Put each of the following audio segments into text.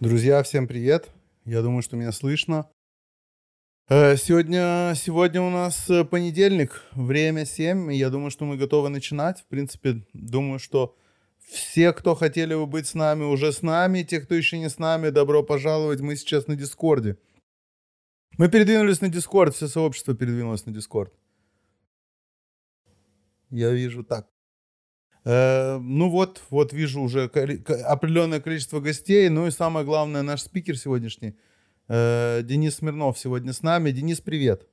Друзья, всем привет. Я думаю, что меня слышно. Э, Сегодня, сегодня у нас э, понедельник, время 7. и Я думаю, что мы готовы начинать. В принципе, думаю, что все, кто хотели бы быть с нами, уже с нами. Те, кто еще не с нами, добро пожаловать. Мы сейчас на Дискорде. Мы передвинулись на Дискорд, все сообщество передвинулось на Дискорд. Я вижу так. Э, ну вот, вот вижу уже определенное количество гостей. Ну и самое главное, наш спикер сегодняшний, э, Денис Смирнов сегодня с нами. Денис, привет.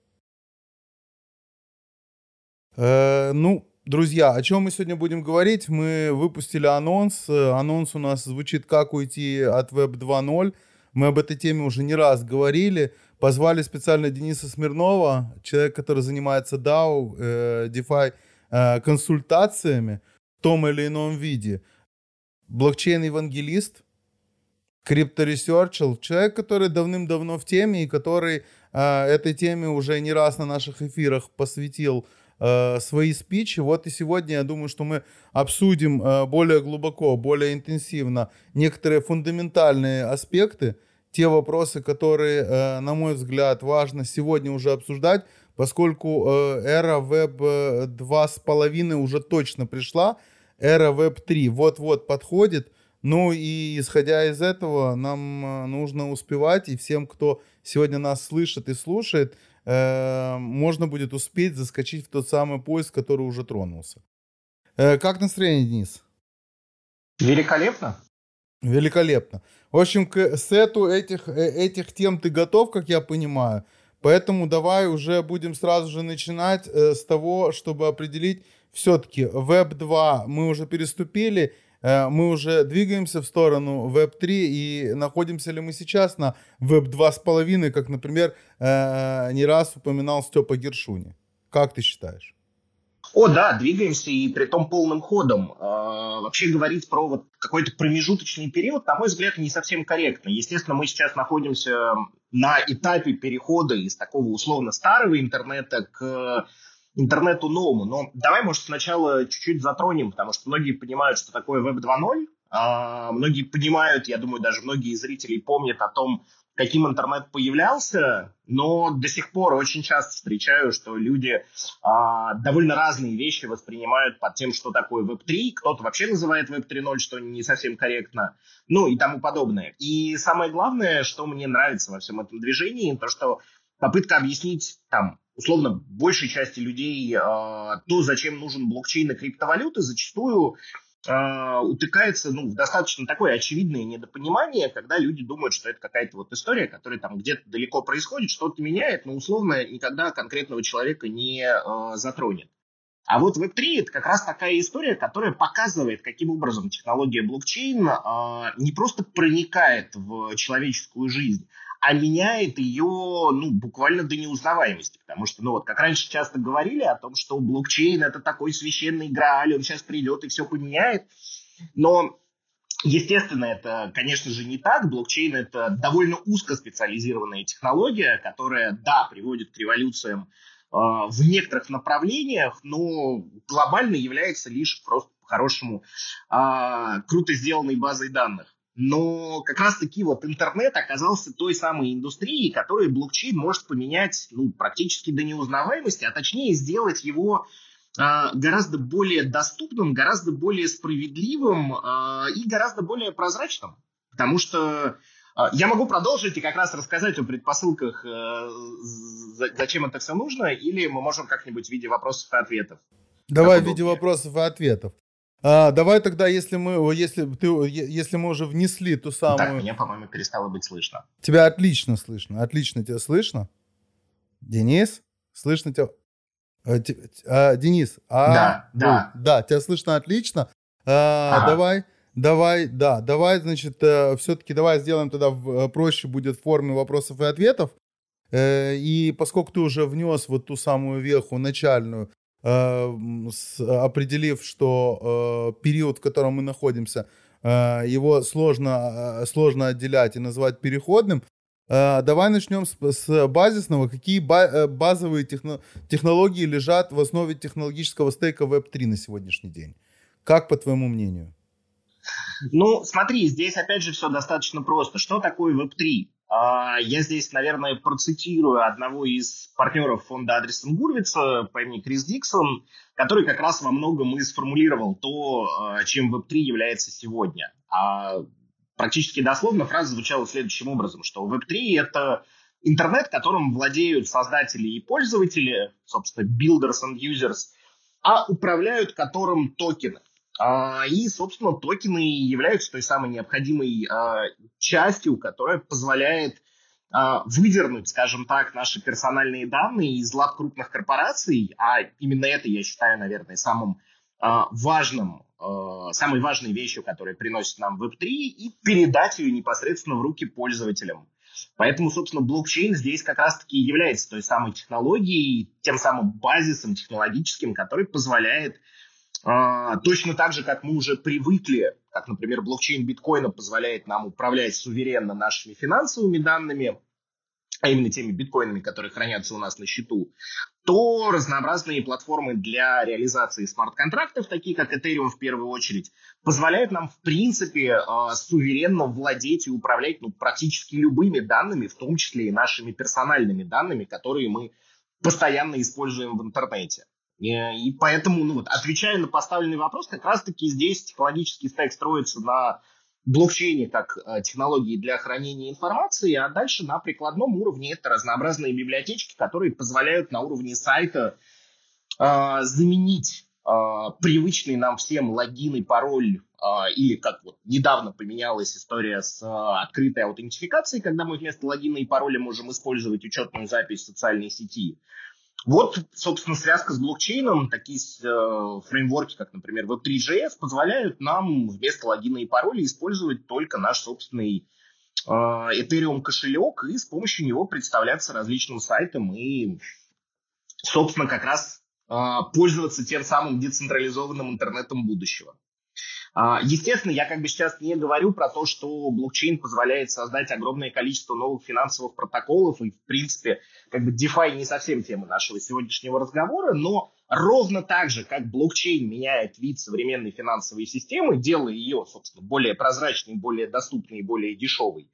Э, ну, друзья, о чем мы сегодня будем говорить? Мы выпустили анонс. Анонс у нас звучит «Как уйти от Web 2.0». Мы об этой теме уже не раз говорили. Позвали специально Дениса Смирнова, человек, который занимается DAO, DeFi консультациями том или ином виде. Блокчейн-евангелист, crypto researcher, человек, который давным-давно в теме и который э, этой теме уже не раз на наших эфирах посвятил э, свои спичи. Вот и сегодня я думаю, что мы обсудим э, более глубоко, более интенсивно некоторые фундаментальные аспекты, те вопросы, которые, э, на мой взгляд, важно сегодня уже обсуждать, поскольку э, эра Web 2.5 уже точно пришла, эра Web 3 вот-вот подходит. Ну и исходя из этого, нам э, нужно успевать, и всем, кто сегодня нас слышит и слушает, э, можно будет успеть заскочить в тот самый поезд, который уже тронулся. Э, как настроение, Денис? Великолепно. Великолепно. В общем, к сету этих, э, этих тем ты готов, как я понимаю. Поэтому давай уже будем сразу же начинать э, с того, чтобы определить, все-таки Web 2 мы уже переступили, э, мы уже двигаемся в сторону Web 3 и находимся ли мы сейчас на Web 2.5, как, например, э, не раз упоминал Степа Гершуни. Как ты считаешь? О, да, двигаемся и при том полным ходом. А, вообще говорить про вот какой-то промежуточный период, на мой взгляд, не совсем корректно. Естественно, мы сейчас находимся на этапе перехода из такого условно старого интернета к интернету новому. Но давай, может, сначала чуть-чуть затронем, потому что многие понимают, что такое Web 2.0. А, многие понимают, я думаю, даже многие зрители помнят о том, каким интернет появлялся, но до сих пор очень часто встречаю, что люди а, довольно разные вещи воспринимают под тем, что такое Web3, кто-то вообще называет Web 3.0, что не совсем корректно, ну и тому подобное. И самое главное, что мне нравится во всем этом движении, то, что попытка объяснить там условно большей части людей а, то, зачем нужен блокчейн и криптовалюты, зачастую э, утыкается ну, в достаточно такое очевидное недопонимание, когда люди думают, что это какая-то вот история, которая там где-то далеко происходит, что-то меняет, но условно никогда конкретного человека не э, затронет. А вот Web3 это как раз такая история, которая показывает, каким образом технология блокчейн не просто проникает в человеческую жизнь, а меняет ее ну, буквально до неузнаваемости. Потому что, ну вот, как раньше часто говорили о том, что блокчейн это такой священный грааль, он сейчас придет и все поменяет. Но Естественно, это, конечно же, не так. Блокчейн – это довольно узкоспециализированная технология, которая, да, приводит к революциям э, в некоторых направлениях, но глобально является лишь просто по-хорошему э, круто сделанной базой данных. Но как раз-таки вот интернет оказался той самой индустрией, которой блокчейн может поменять ну, практически до неузнаваемости, а точнее сделать его а, гораздо более доступным, гораздо более справедливым а, и гораздо более прозрачным. Потому что а, я могу продолжить и как раз рассказать о предпосылках, э, зачем это все нужно, или мы можем как-нибудь в виде вопросов и ответов. Давай в виде вопросов и ответов. А, давай тогда, если мы, если ты, если мы уже внесли ту самую. Так меня, по-моему, перестало быть слышно. Тебя отлично слышно, отлично тебя слышно. Денис, слышно тебя? А, а, Денис, а, да, да, да, тебя слышно отлично. А, ага. Давай, давай, да, давай, значит, э, все-таки давай сделаем тогда э, проще будет в форме вопросов и ответов. Э, и поскольку ты уже внес вот ту самую веху начальную, определив, что период, в котором мы находимся, его сложно, сложно отделять и назвать переходным, Давай начнем с, базисного. Какие базовые техно, технологии лежат в основе технологического стейка Web3 на сегодняшний день? Как по твоему мнению? Ну, смотри, здесь опять же все достаточно просто. Что такое Web3? А, я здесь, наверное, процитирую одного из партнеров фонда адресом Гурвица по имени Крис Диксон, который как раз во многом и сформулировал то, а, чем Web3 является сегодня. А практически дословно фраза звучала следующим образом, что Web3 — это интернет, которым владеют создатели и пользователи, собственно, builders and users, а управляют которым токены. А, и, собственно, токены являются той самой необходимой а, частью, которая позволяет а, выдернуть, скажем так, наши персональные данные из лап крупных корпораций, а именно это я считаю, наверное, самым важным, самой важной вещью, которая приносит нам Web3, и передать ее непосредственно в руки пользователям. Поэтому, собственно, блокчейн здесь как раз-таки является той самой технологией, тем самым базисом технологическим, который позволяет точно так же, как мы уже привыкли, как, например, блокчейн биткоина позволяет нам управлять суверенно нашими финансовыми данными, а именно теми биткоинами, которые хранятся у нас на счету, то разнообразные платформы для реализации смарт-контрактов, такие как Ethereum в первую очередь, позволяют нам, в принципе, э, суверенно владеть и управлять ну, практически любыми данными, в том числе и нашими персональными данными, которые мы постоянно используем в интернете. И поэтому, ну вот, отвечая на поставленный вопрос, как раз-таки здесь технологический стек строится на блокчейне как э, технологии для хранения информации, а дальше на прикладном уровне это разнообразные библиотечки, которые позволяют на уровне сайта э, заменить э, привычный нам всем логин и пароль, э, или как вот недавно поменялась история с э, открытой аутентификацией, когда мы вместо логина и пароля можем использовать учетную запись социальной сети. Вот, собственно, связка с блокчейном, такие э, фреймворки, как, например, Web3.js, позволяют нам вместо логина и пароля использовать только наш собственный э, Ethereum кошелек и с помощью него представляться различным сайтам и, собственно, как раз э, пользоваться тем самым децентрализованным интернетом будущего. А, естественно, я как бы сейчас не говорю про то, что блокчейн позволяет создать огромное количество новых финансовых протоколов, и, в принципе, как бы DeFi не совсем тема нашего сегодняшнего разговора, но ровно так же, как блокчейн меняет вид современной финансовой системы, делая ее, собственно, более прозрачной, более доступной, более дешевой,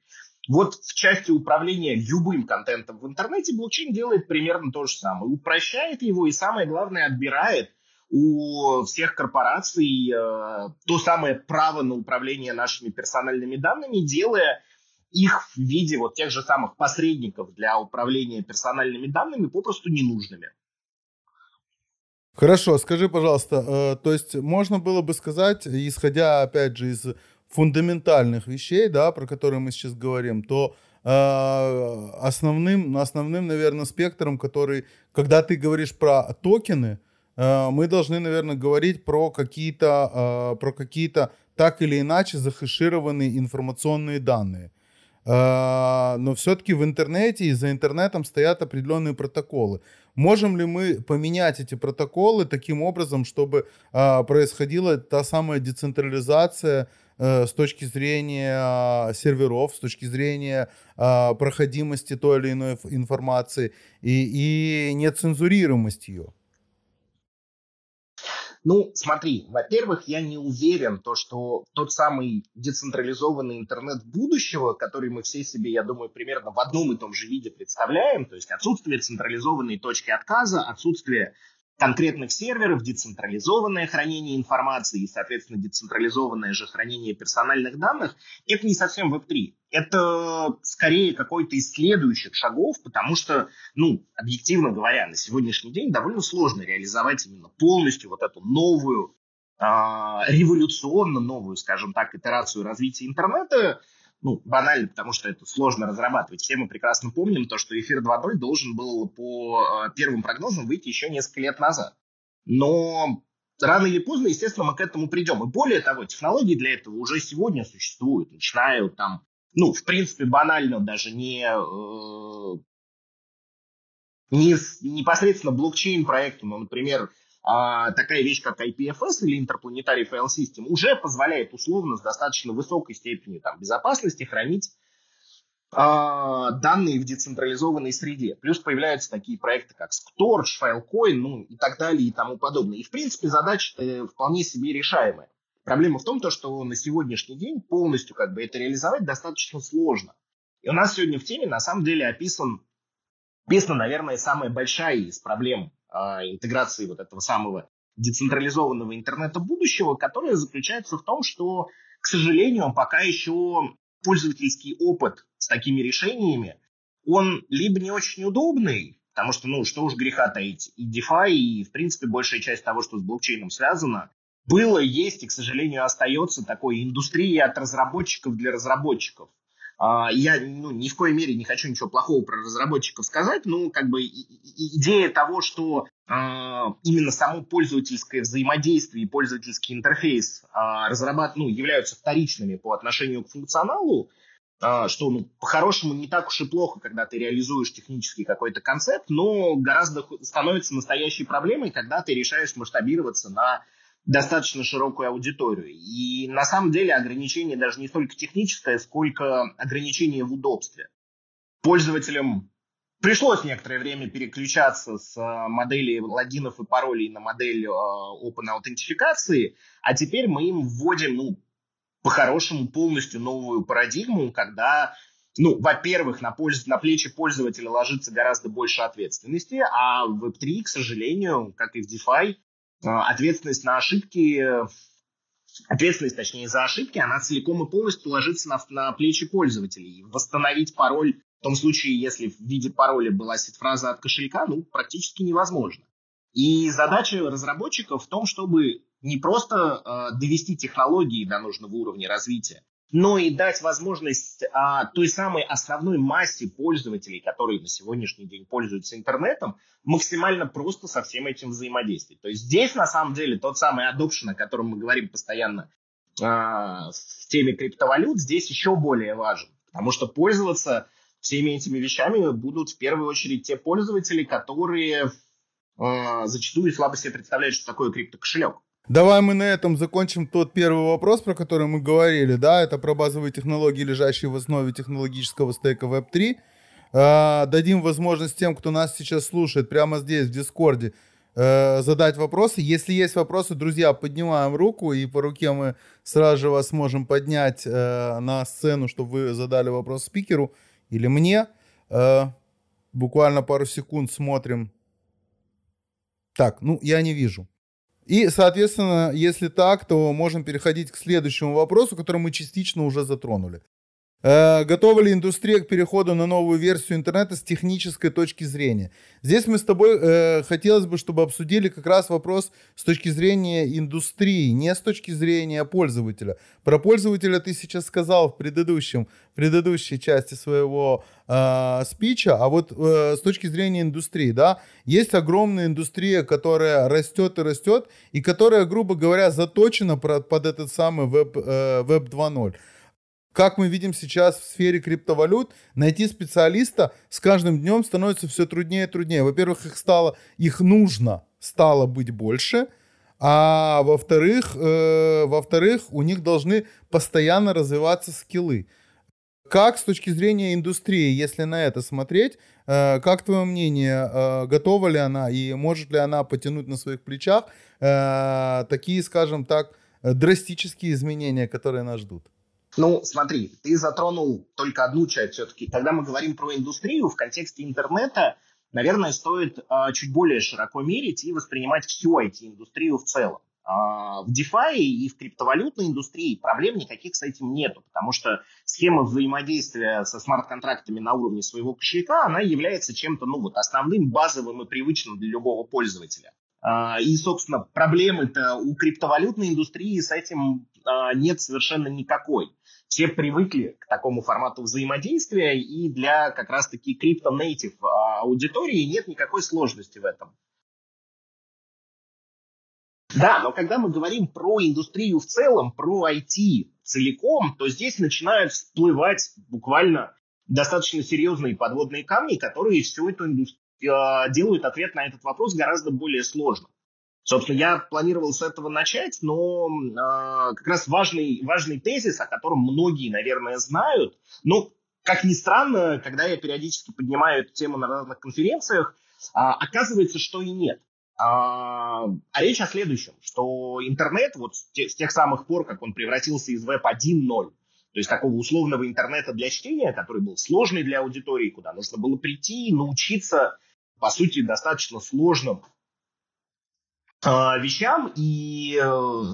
вот в части управления любым контентом в интернете блокчейн делает примерно то же самое. Упрощает его и, самое главное, отбирает у всех корпораций э, то самое право на управление нашими персональными данными, делая их в виде вот тех же самых посредников для управления персональными данными попросту ненужными. Хорошо, скажи, пожалуйста, э, то есть можно было бы сказать, исходя опять же из фундаментальных вещей, да, про которые мы сейчас говорим, то э, основным, основным, наверное, спектром, который, когда ты говоришь про токены, мы должны, наверное, говорить про какие-то, э, про какие-то так или иначе захэшированные информационные данные. Э, но все-таки в интернете и за интернетом стоят определенные протоколы. Можем ли мы поменять эти протоколы таким образом, чтобы происходила та самая децентрализация с точки зрения серверов, с точки зрения проходимости той или иной информации и, и нецензурируемость ее? Ну, смотри, во-первых, я не уверен, то, что тот самый децентрализованный интернет будущего, который мы все себе, я думаю, примерно в одном и том же виде представляем, то есть отсутствие централизованной точки отказа, отсутствие конкретных серверов, децентрализованное хранение информации и, соответственно, децентрализованное же хранение персональных данных, это не совсем Web3. Это скорее какой-то из следующих шагов, потому что, ну, объективно говоря, на сегодняшний день довольно сложно реализовать именно полностью вот эту новую, э, революционно новую, скажем так, итерацию развития интернета, ну, банально, потому что это сложно разрабатывать. Все мы прекрасно помним то, что эфир 2.0 должен был по э, первым прогнозам выйти еще несколько лет назад. Но рано или поздно, естественно, мы к этому придем. И более того, технологии для этого уже сегодня существуют. Начиная там, ну, в принципе, банально даже не, э, не непосредственно блокчейн-проекту, но, например, а, такая вещь, как IPFS или Interplanetary File System, уже позволяет условно с достаточно высокой степенью там, безопасности хранить а, данные в децентрализованной среде. Плюс появляются такие проекты, как Storage, Filecoin, ну и так далее и тому подобное. И, в принципе, задача вполне себе решаемая. Проблема в том, то, что на сегодняшний день полностью как бы это реализовать достаточно сложно. И у нас сегодня в теме на самом деле описан, описана, наверное, самая большая из проблем э, интеграции вот этого самого децентрализованного интернета будущего, которая заключается в том, что, к сожалению, пока еще пользовательский опыт с такими решениями, он либо не очень удобный, потому что, ну, что уж греха таить, и DeFi, и, в принципе, большая часть того, что с блокчейном связано, было, есть и, к сожалению, остается такой индустрией от разработчиков для разработчиков. А, я ну, ни в коей мере не хочу ничего плохого про разработчиков сказать, но как бы идея того, что э, именно само пользовательское взаимодействие и пользовательский интерфейс э, разрабат... ну, являются вторичными по отношению к функционалу, что ну, по-хорошему не так уж и плохо, когда ты реализуешь технический какой-то концепт, но гораздо становится настоящей проблемой, когда ты решаешь масштабироваться на достаточно широкую аудиторию. И на самом деле ограничение даже не столько техническое, сколько ограничение в удобстве. Пользователям пришлось некоторое время переключаться с э, модели логинов и паролей на модель э, open аутентификации, а теперь мы им вводим, ну, по-хорошему, полностью новую парадигму, когда ну, во-первых, на, польз... на плечи пользователя ложится гораздо больше ответственности, а в Web3, к сожалению, как и в DeFi, ответственность на ошибки, ответственность, точнее, за ошибки, она целиком и полностью ложится на, на плечи пользователей. Восстановить пароль в том случае, если в виде пароля была сеть-фраза от кошелька, ну, практически невозможно. И задача разработчиков в том, чтобы не просто э, довести технологии до нужного уровня развития, но и дать возможность а, той самой основной массе пользователей, которые на сегодняшний день пользуются интернетом, максимально просто со всем этим взаимодействовать. То есть здесь на самом деле тот самый adoption, о котором мы говорим постоянно а, в теме криптовалют, здесь еще более важен, потому что пользоваться всеми этими вещами будут в первую очередь те пользователи, которые а, зачастую слабо себе представляют, что такое криптокошелек. Давай мы на этом закончим тот первый вопрос, про который мы говорили, да, это про базовые технологии, лежащие в основе технологического стейка Web3. Э, дадим возможность тем, кто нас сейчас слушает, прямо здесь, в Дискорде, э, задать вопросы. Если есть вопросы, друзья, поднимаем руку, и по руке мы сразу же вас можем поднять э, на сцену, чтобы вы задали вопрос спикеру или мне. Э, буквально пару секунд смотрим. Так, ну, я не вижу. И, соответственно, если так, то можем переходить к следующему вопросу, который мы частично уже затронули. Э, готова ли индустрия к переходу на новую версию интернета с технической точки зрения? Здесь мы с тобой э, хотелось бы, чтобы обсудили как раз вопрос с точки зрения индустрии, не с точки зрения пользователя. Про пользователя ты сейчас сказал в предыдущем, предыдущей части своего э, спича, а вот э, с точки зрения индустрии, да, есть огромная индустрия, которая растет и растет, и которая, грубо говоря, заточена под этот самый веб, э, веб 2.0 как мы видим сейчас в сфере криптовалют, найти специалиста с каждым днем становится все труднее и труднее. Во-первых, их стало, их нужно стало быть больше, а во-вторых, э, во-вторых, у них должны постоянно развиваться скиллы. Как с точки зрения индустрии, если на это смотреть, э, как твое мнение, э, готова ли она и может ли она потянуть на своих плечах э, такие, скажем так, драстические изменения, которые нас ждут? Ну, смотри, ты затронул только одну часть все-таки. Когда мы говорим про индустрию в контексте интернета, наверное, стоит а, чуть более широко мерить и воспринимать всю IT-индустрию в целом. А, в DeFi и в криптовалютной индустрии проблем никаких с этим нету, потому что схема взаимодействия со смарт-контрактами на уровне своего кошелька, она является чем-то ну, вот, основным, базовым и привычным для любого пользователя. А, и, собственно, проблемы-то у криптовалютной индустрии с этим а, нет совершенно никакой. Все привыкли к такому формату взаимодействия, и для как раз-таки крипто-нейтив аудитории нет никакой сложности в этом. Да, но когда мы говорим про индустрию в целом, про IT целиком, то здесь начинают всплывать буквально достаточно серьезные подводные камни, которые всю эту индустрию э, делают ответ на этот вопрос гораздо более сложным. Собственно, я планировал с этого начать, но э, как раз важный, важный тезис, о котором многие, наверное, знают, но, как ни странно, когда я периодически поднимаю эту тему на разных конференциях, э, оказывается, что и нет. А, а речь о следующем, что интернет вот с тех, самых пор, как он превратился из веб 1.0, то есть такого условного интернета для чтения, который был сложный для аудитории, куда нужно было прийти и научиться, по сути, достаточно сложным э, вещам и э,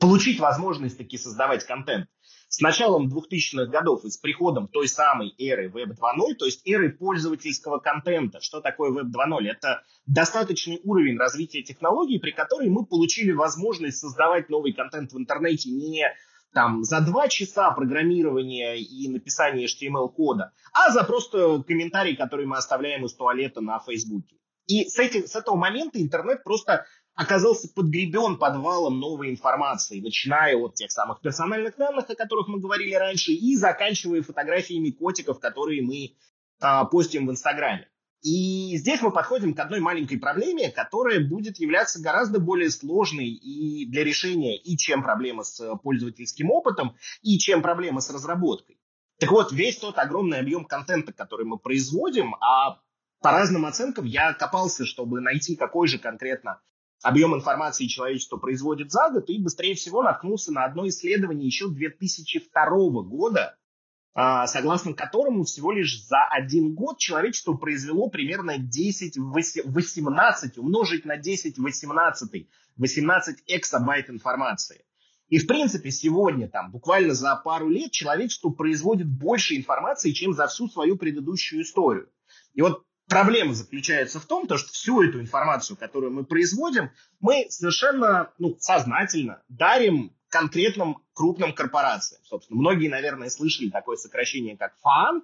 получить возможность таки создавать контент с началом 2000-х годов и с приходом той самой эры Web 2.0, то есть эры пользовательского контента. Что такое Web 2.0? Это достаточный уровень развития технологий, при которой мы получили возможность создавать новый контент в интернете не там за два часа программирования и написания HTML-кода, а за просто комментарий, который мы оставляем из туалета на Фейсбуке. И с, этим, с этого момента интернет просто оказался подгребен подвалом новой информации, начиная от тех самых персональных данных, о которых мы говорили раньше, и заканчивая фотографиями котиков, которые мы а, постим в Инстаграме. И здесь мы подходим к одной маленькой проблеме, которая будет являться гораздо более сложной и для решения, и чем проблема с пользовательским опытом, и чем проблема с разработкой. Так вот, весь тот огромный объем контента, который мы производим, а по разным оценкам я копался, чтобы найти какой же конкретно объем информации человечество производит за год, и быстрее всего наткнулся на одно исследование еще 2002 года, а, согласно которому всего лишь за один год человечество произвело примерно 10, 18, умножить на 10, 18, 18 эксабайт информации. И, в принципе, сегодня, там, буквально за пару лет человечество производит больше информации, чем за всю свою предыдущую историю. И вот проблема заключается в том, то, что всю эту информацию, которую мы производим, мы совершенно ну, сознательно дарим конкретным крупным корпорациям. Собственно, многие, наверное, слышали такое сокращение, как ФАН.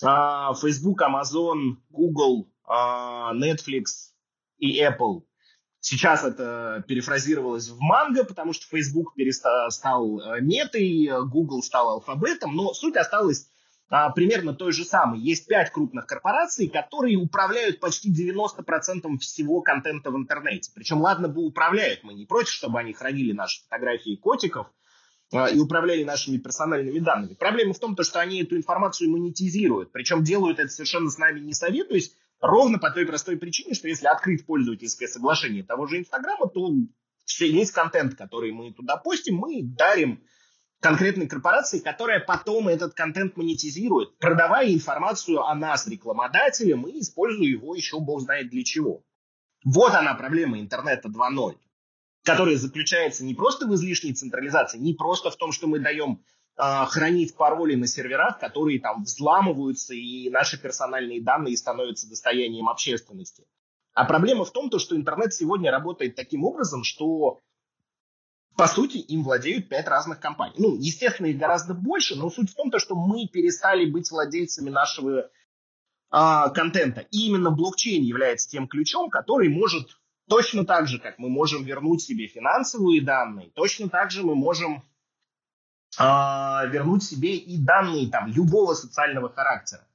Facebook, Amazon, Google, а, Netflix и Apple. Сейчас это перефразировалось в манго, потому что Facebook перестал, стал э, метой, Google стал алфабетом, но суть осталась а, примерно той же самой. Есть пять крупных корпораций, которые управляют почти 90% всего контента в интернете. Причем, ладно бы управляют, мы не против, чтобы они хранили наши фотографии котиков а, и управляли нашими персональными данными. Проблема в том, что они эту информацию монетизируют. Причем делают это совершенно с нами не советуясь, ровно по той простой причине, что если открыть пользовательское соглашение того же Инстаграма, то весь контент, который мы туда постим, мы дарим конкретной корпорации, которая потом этот контент монетизирует, продавая информацию о нас рекламодателям и используя его еще бог знает для чего. Вот она проблема интернета 2.0, которая заключается не просто в излишней централизации, не просто в том, что мы даем э, хранить пароли на серверах, которые там взламываются и наши персональные данные становятся достоянием общественности. А проблема в том, что интернет сегодня работает таким образом, что по сути, им владеют пять разных компаний. Ну, естественно, их гораздо больше, но суть в том, что мы перестали быть владельцами нашего а, контента. И именно блокчейн является тем ключом, который может точно так же, как мы можем вернуть себе финансовые данные, точно так же мы можем а, вернуть себе и данные там любого социального характера.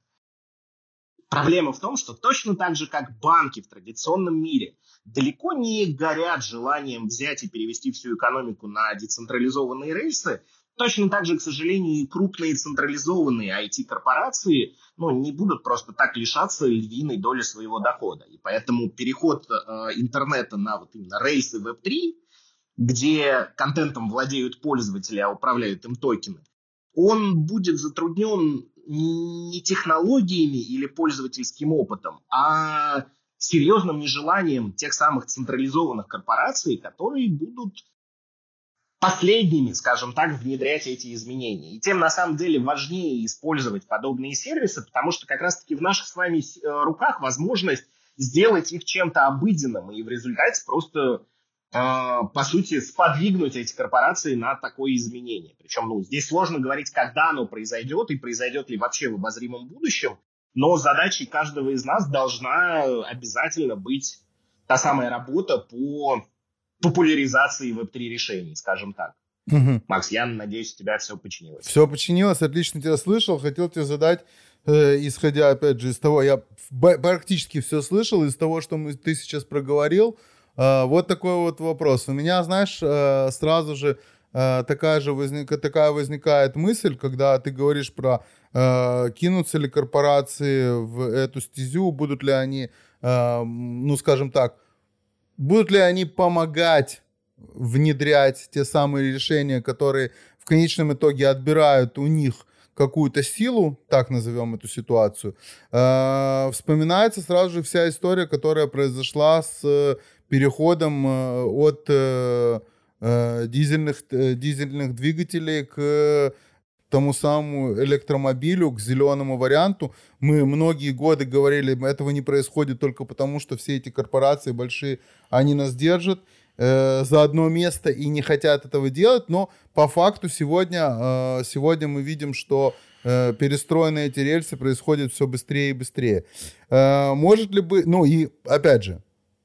Проблема в том, что точно так же, как банки в традиционном мире далеко не горят желанием взять и перевести всю экономику на децентрализованные рельсы, Точно так же, к сожалению, и крупные централизованные IT-корпорации ну, не будут просто так лишаться львиной доли своего дохода. И поэтому переход э, интернета на вот именно рельсы Web3, где контентом владеют пользователи, а управляют им токены, он будет затруднен не технологиями или пользовательским опытом, а серьезным нежеланием тех самых централизованных корпораций, которые будут последними, скажем так, внедрять эти изменения. И тем, на самом деле, важнее использовать подобные сервисы, потому что как раз-таки в наших с вами э, руках возможность сделать их чем-то обыденным, и в результате просто по сути, сподвигнуть эти корпорации на такое изменение. Причем, ну, здесь сложно говорить, когда оно произойдет и произойдет ли вообще в обозримом будущем, но задачей каждого из нас должна обязательно быть та самая работа по популяризации веб-3 решений, скажем так. Угу. Макс, я надеюсь, у тебя все починилось. Все починилось, отлично тебя слышал. Хотел тебе задать, э, исходя, опять же, из того, я практически все слышал, из того, что мы, ты сейчас проговорил, а, вот такой вот вопрос. У меня, знаешь, э, сразу же э, такая же возник, такая возникает мысль, когда ты говоришь про э, кинутся ли корпорации в эту стезю, будут ли они ну, скажем так, будут ли они помогать внедрять те самые решения, которые в конечном итоге отбирают у них какую-то силу, так назовем эту ситуацию, э, вспоминается сразу же вся история, которая произошла с переходом э, от э, э, дизельных, э, дизельных двигателей к тому самому электромобилю, к зеленому варианту. Мы многие годы говорили, этого не происходит только потому, что все эти корпорации большие, они нас держат э, за одно место и не хотят этого делать, но по факту сегодня, э, сегодня мы видим, что э, перестроенные эти рельсы происходят все быстрее и быстрее. Э, может ли быть, ну и опять же,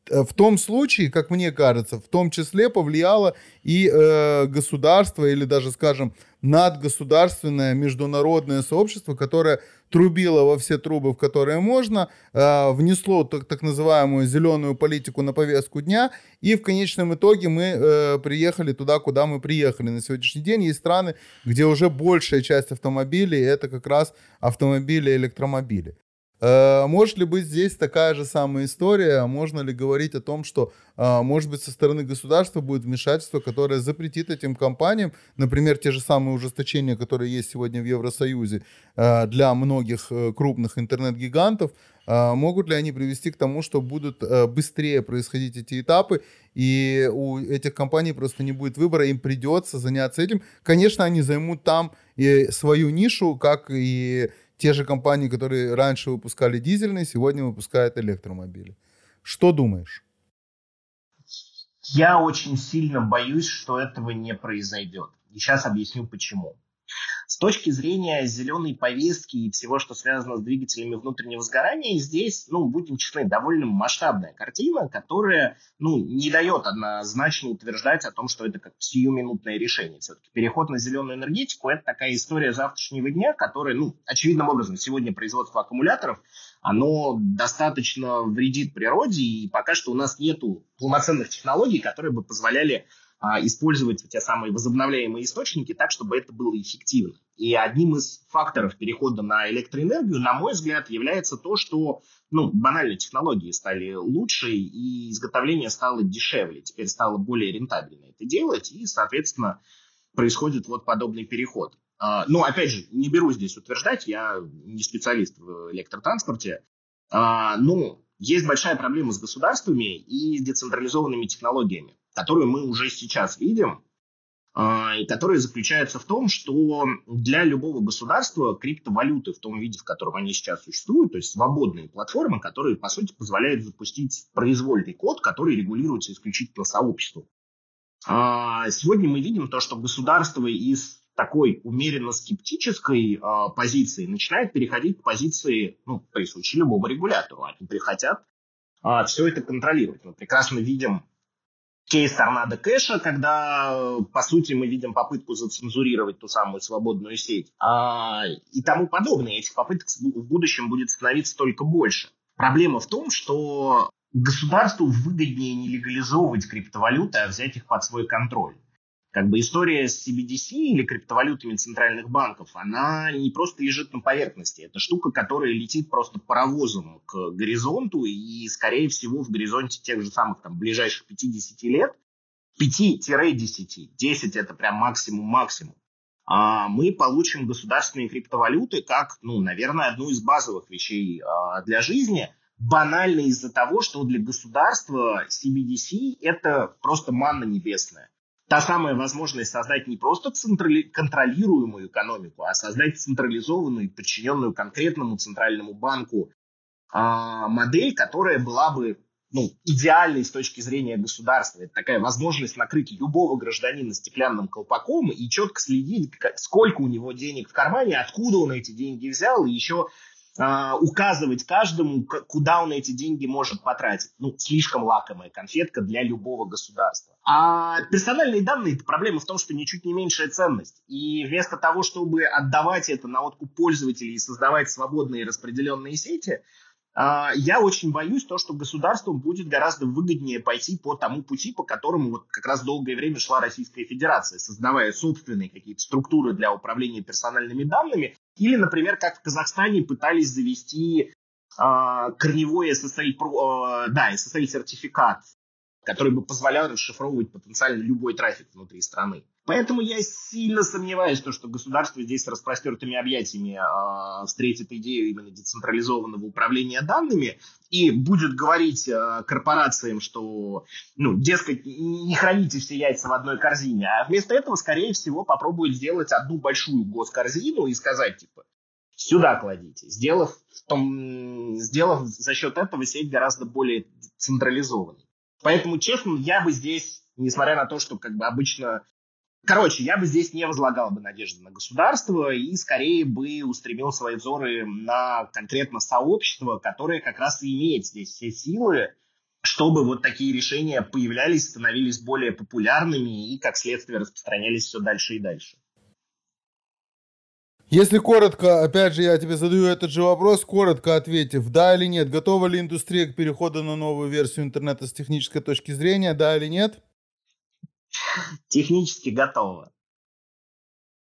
в том случае, как мне кажется, в том числе повлияло и э, государство или даже, скажем, надгосударственное международное сообщество, которое трубило во все трубы, в которые можно, э, внесло так, так называемую зеленую политику на повестку дня, и в конечном итоге мы э, приехали туда, куда мы приехали. На сегодняшний день есть страны, где уже большая часть автомобилей это как раз автомобили и электромобили. Э, может ли быть здесь такая же самая история? Можно ли говорить о том, что, э, может быть, со стороны государства будет вмешательство, которое запретит этим компаниям, например, те же самые ужесточения, которые есть сегодня в Евросоюзе э, для многих крупных интернет-гигантов, могут ли они привести к тому, что будут быстрее происходить эти этапы, и у этих компаний просто не будет выбора, им придется заняться этим. Конечно, они займут там и свою нишу, как и те же компании, которые раньше выпускали дизельные, сегодня выпускают электромобили. Что думаешь? Я очень сильно боюсь, что этого не произойдет. И сейчас объясню почему. С точки зрения зеленой повестки и всего, что связано с двигателями внутреннего сгорания, здесь, ну, будем честны, довольно масштабная картина, которая, ну, не дает однозначно утверждать о том, что это как сиюминутное решение. Все-таки переход на зеленую энергетику – это такая история завтрашнего дня, которая, ну, очевидным образом, сегодня производство аккумуляторов, оно достаточно вредит природе, и пока что у нас нету полноценных технологий, которые бы позволяли использовать те самые возобновляемые источники так, чтобы это было эффективно. И одним из факторов перехода на электроэнергию, на мой взгляд, является то, что ну, банально технологии стали лучше, и изготовление стало дешевле. Теперь стало более рентабельно это делать, и, соответственно, происходит вот подобный переход. А, ну, опять же, не беру здесь утверждать, я не специалист в электротранспорте, а, но есть большая проблема с государствами и децентрализованными технологиями которую мы уже сейчас видим, а, и которая заключается в том, что для любого государства криптовалюты в том виде, в котором они сейчас существуют, то есть свободные платформы, которые, по сути, позволяют запустить произвольный код, который регулируется исключительно сообществом. А, сегодня мы видим то, что государство из такой умеренно скептической э, позиции начинает переходить к позиции, ну, присущей любому регулятору. Они прихотят э, все это контролировать. Мы прекрасно видим кейс торнадо кэша, когда, по сути, мы видим попытку зацензурировать ту самую свободную сеть а, и тому подобное. Этих попыток в будущем будет становиться только больше. Проблема в том, что государству выгоднее не легализовывать криптовалюты, а взять их под свой контроль как бы история с CBDC или криптовалютами центральных банков, она не просто лежит на поверхности. Это штука, которая летит просто паровозом к горизонту, и, скорее всего, в горизонте тех же самых там ближайших 50 лет, 5-10, 10 это прям максимум-максимум, а мы получим государственные криптовалюты как, ну, наверное, одну из базовых вещей а, для жизни, банально из-за того, что для государства CBDC это просто манна небесная та самая возможность создать не просто централи- контролируемую экономику, а создать централизованную, подчиненную конкретному центральному банку а, модель, которая была бы ну, идеальной с точки зрения государства. Это такая возможность накрыть любого гражданина стеклянным колпаком и четко следить, сколько у него денег в кармане, откуда он эти деньги взял, и еще а, указывать каждому, куда он эти деньги может потратить. Ну, слишком лакомая конфетка для любого государства. А персональные данные, проблема в том, что ничуть не меньшая ценность. И вместо того, чтобы отдавать это на откуп пользователей и создавать свободные распределенные сети, я очень боюсь то, что государству будет гораздо выгоднее пойти по тому пути, по которому вот как раз долгое время шла Российская Федерация, создавая собственные какие-то структуры для управления персональными данными. Или, например, как в Казахстане пытались завести а, корневой SSL, а, да, SSL-сертификат, который бы позволял расшифровывать потенциально любой трафик внутри страны. Поэтому я сильно сомневаюсь, то, что государство здесь с распростертыми объятиями э, встретит идею именно децентрализованного управления данными и будет говорить э, корпорациям, что, ну, дескать, не храните все яйца в одной корзине, а вместо этого, скорее всего, попробует сделать одну большую госкорзину и сказать, типа, сюда кладите, сделав, в том, сделав за счет этого сеть гораздо более централизованной. Поэтому, честно, я бы здесь, несмотря на то, что как бы обычно Короче, я бы здесь не возлагал бы надежды на государство и скорее бы устремил свои взоры на конкретно сообщество, которое как раз и имеет здесь все силы, чтобы вот такие решения появлялись, становились более популярными и, как следствие, распространялись все дальше и дальше. Если коротко, опять же, я тебе задаю этот же вопрос, коротко ответив, да или нет, готова ли индустрия к переходу на новую версию интернета с технической точки зрения, да или нет? Технически готово.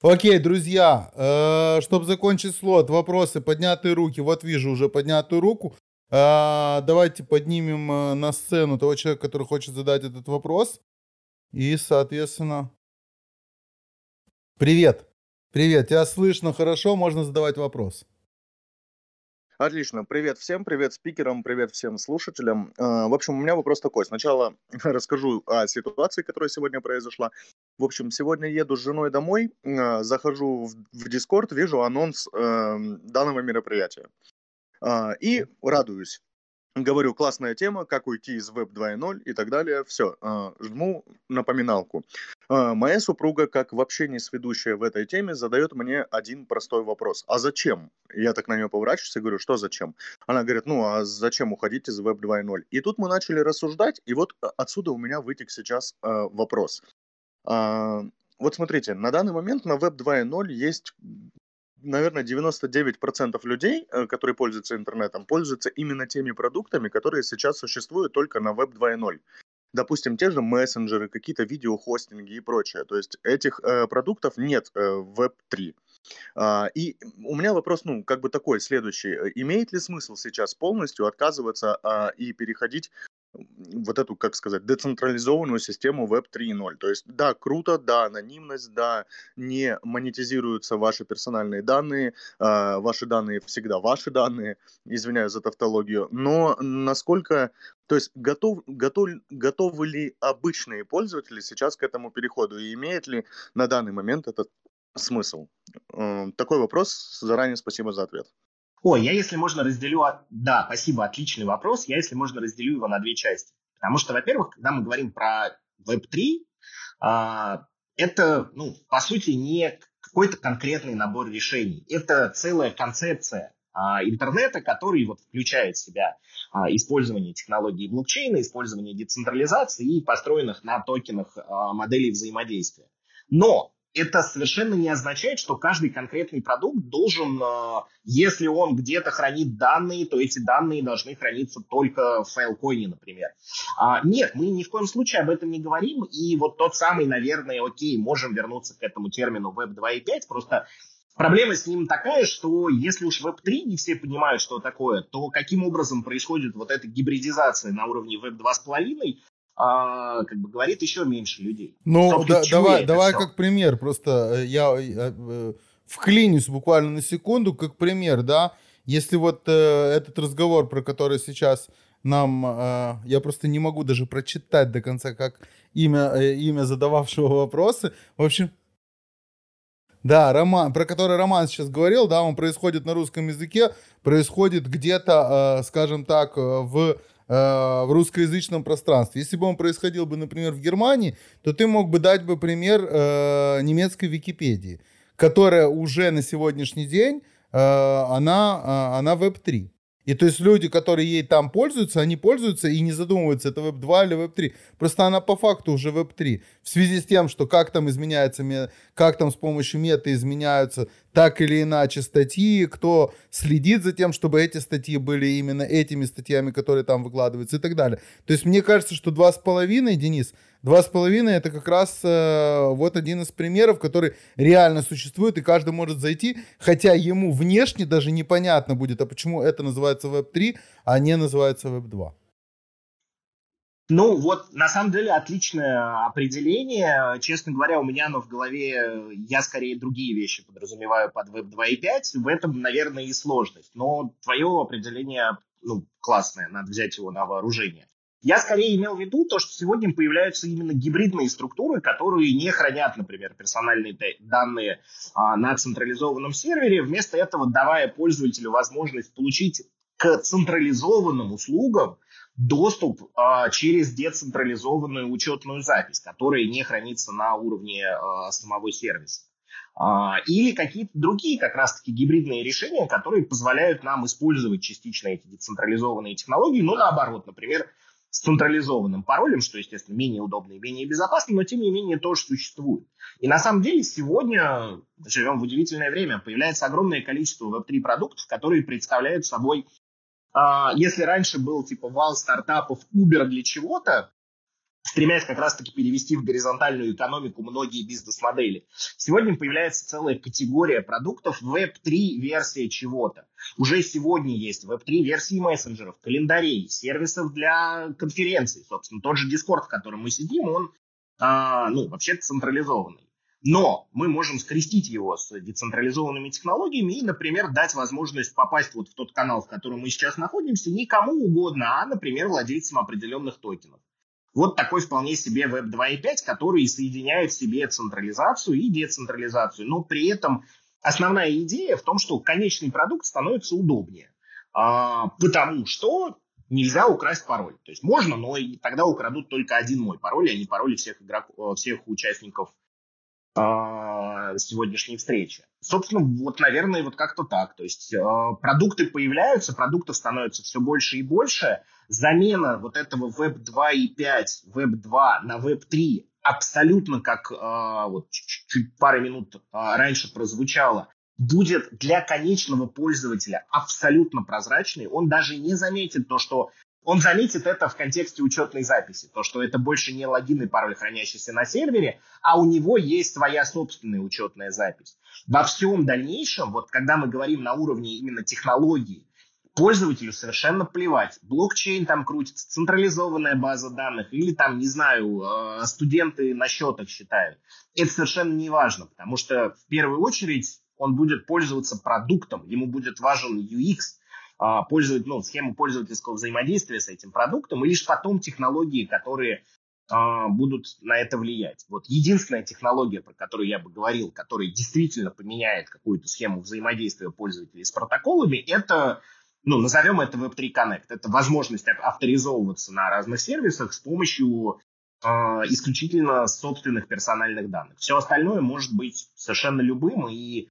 Окей, друзья, э, чтобы закончить слот, вопросы, поднятые руки. Вот вижу уже поднятую руку. Э, давайте поднимем э, на сцену того человека, который хочет задать этот вопрос. И, соответственно... Привет. Привет, тебя слышно хорошо, можно задавать вопрос. Отлично. Привет всем, привет спикерам, привет всем слушателям. А, в общем, у меня вопрос такой. Сначала расскажу о ситуации, которая сегодня произошла. В общем, сегодня еду с женой домой, а, захожу в Discord, вижу анонс эм, данного мероприятия. А, и радуюсь. Говорю, классная тема, как уйти из Web 2.0 и так далее. Все, жму напоминалку. А, моя супруга, как вообще не сведущая в этой теме, задает мне один простой вопрос. А зачем? Я так на нее поворачиваюсь и говорю, что зачем? Она говорит, ну а зачем уходить из Web 2.0? И тут мы начали рассуждать, и вот отсюда у меня вытек сейчас а, вопрос. Вот смотрите, на данный момент на Web 2.0 есть наверное, 99% людей, э, которые пользуются интернетом, пользуются именно теми продуктами, которые сейчас существуют только на Web 2.0. Допустим, те же мессенджеры, какие-то видеохостинги и прочее. То есть этих э, продуктов нет э, в Web 3. А, и у меня вопрос, ну, как бы такой, следующий. Имеет ли смысл сейчас полностью отказываться а, и переходить вот эту, как сказать, децентрализованную систему Web 3.0. То есть, да, круто, да, анонимность, да, не монетизируются ваши персональные данные, э, ваши данные всегда ваши данные, извиняюсь за тавтологию, но насколько, то есть, готов, готов, готовы ли обычные пользователи сейчас к этому переходу, и имеет ли на данный момент этот смысл? Э, такой вопрос, заранее спасибо за ответ. О, я, если можно, разделю... Да, спасибо, отличный вопрос. Я, если можно, разделю его на две части. Потому что, во-первых, когда мы говорим про Web3, а, это, ну, по сути, не какой-то конкретный набор решений. Это целая концепция а, интернета, который вот включает в себя а, использование технологий блокчейна, использование децентрализации и построенных на токенах моделей взаимодействия. Но это совершенно не означает, что каждый конкретный продукт должен, э, если он где-то хранит данные, то эти данные должны храниться только в файлкоине, например. А, нет, мы ни в коем случае об этом не говорим. И вот тот самый, наверное, окей, можем вернуться к этому термину Web 2.5, просто Проблема с ним такая, что если уж Web 3 не все понимают, что такое, то каким образом происходит вот эта гибридизация на уровне Web 2.5, а, как бы говорит еще меньше людей. Ну, да, давай, давай как пример. Просто э, я э, вклинюсь буквально на секунду, как пример, да. Если вот э, этот разговор, про который сейчас нам, э, я просто не могу даже прочитать до конца, как имя, э, имя задававшего вопросы. В общем, да, роман, про который Роман сейчас говорил, да, он происходит на русском языке, происходит где-то, э, скажем так, в Э, в русскоязычном пространстве. Если бы он происходил бы, например, в Германии, то ты мог бы дать бы пример э, немецкой Википедии, которая уже на сегодняшний день, э, она, э, она веб-3. И то есть люди, которые ей там пользуются, они пользуются и не задумываются, это веб 2 или веб 3. Просто она по факту уже веб 3. В связи с тем, что как там изменяется, как там с помощью мета изменяются так или иначе статьи, кто следит за тем, чтобы эти статьи были именно этими статьями, которые там выкладываются и так далее. То есть мне кажется, что два с половиной, Денис, два с половиной это как раз э, вот один из примеров, который реально существует, и каждый может зайти, хотя ему внешне даже непонятно будет, а почему это называется Web 3, а не называется Web 2. Ну, вот, на самом деле, отличное определение. Честно говоря, у меня оно в голове, я скорее другие вещи подразумеваю под Web 2.5. В этом, наверное, и сложность. Но твое определение, ну, классное, надо взять его на вооружение. Я скорее имел в виду то, что сегодня появляются именно гибридные структуры, которые не хранят, например, персональные данные а, на централизованном сервере, вместо этого давая пользователю возможность получить к централизованным услугам доступ а, через децентрализованную учетную запись, которая не хранится на уровне а, самого сервиса. А, или какие-то другие как раз-таки гибридные решения, которые позволяют нам использовать частично эти децентрализованные технологии, но наоборот, например, с централизованным паролем, что, естественно, менее удобно и менее безопасно, но тем не менее тоже существует. И на самом деле сегодня живем в удивительное время. Появляется огромное количество Web3 продуктов, которые представляют собой а, если раньше был типа вал стартапов Uber для чего-то, стремясь как раз-таки перевести в горизонтальную экономику многие бизнес-модели. Сегодня появляется целая категория продуктов Web3 версия чего-то. Уже сегодня есть Web3 версии мессенджеров, календарей, сервисов для конференций. Собственно, тот же Discord, в котором мы сидим, он а, ну, вообще централизованный. Но мы можем скрестить его с децентрализованными технологиями и, например, дать возможность попасть вот в тот канал, в котором мы сейчас находимся, не кому угодно, а, например, владельцам определенных токенов. Вот такой вполне себе Web 2.5, который соединяет в себе централизацию и децентрализацию. Но при этом основная идея в том, что конечный продукт становится удобнее. А, потому что нельзя украсть пароль. То есть можно, но тогда украдут только один мой пароль, а не пароли всех, игроков, всех участников сегодняшней встречи. Собственно, вот, наверное, вот как-то так. То есть э, продукты появляются, продуктов становится все больше и больше. Замена вот этого Web 2.5, Web 2 на Web 3 абсолютно, как э, вот чуть-чуть пару минут э, раньше прозвучало, будет для конечного пользователя абсолютно прозрачный. Он даже не заметит то, что он заметит это в контексте учетной записи, то, что это больше не логин и пароль, хранящийся на сервере, а у него есть своя собственная учетная запись. Во всем дальнейшем, вот когда мы говорим на уровне именно технологии, пользователю совершенно плевать. Блокчейн там крутится, централизованная база данных или там, не знаю, э, студенты на счетах считают. Это совершенно не важно, потому что в первую очередь он будет пользоваться продуктом, ему будет важен UX, а, пользовать, ну, схему пользовательского взаимодействия с этим продуктом, и лишь потом технологии, которые а, будут на это влиять. Вот единственная технология, про которую я бы говорил, которая действительно поменяет какую-то схему взаимодействия пользователей с протоколами, это, ну, назовем это Web3 Connect. Это возможность авторизовываться на разных сервисах с помощью э, исключительно собственных персональных данных. Все остальное может быть совершенно любым, и а,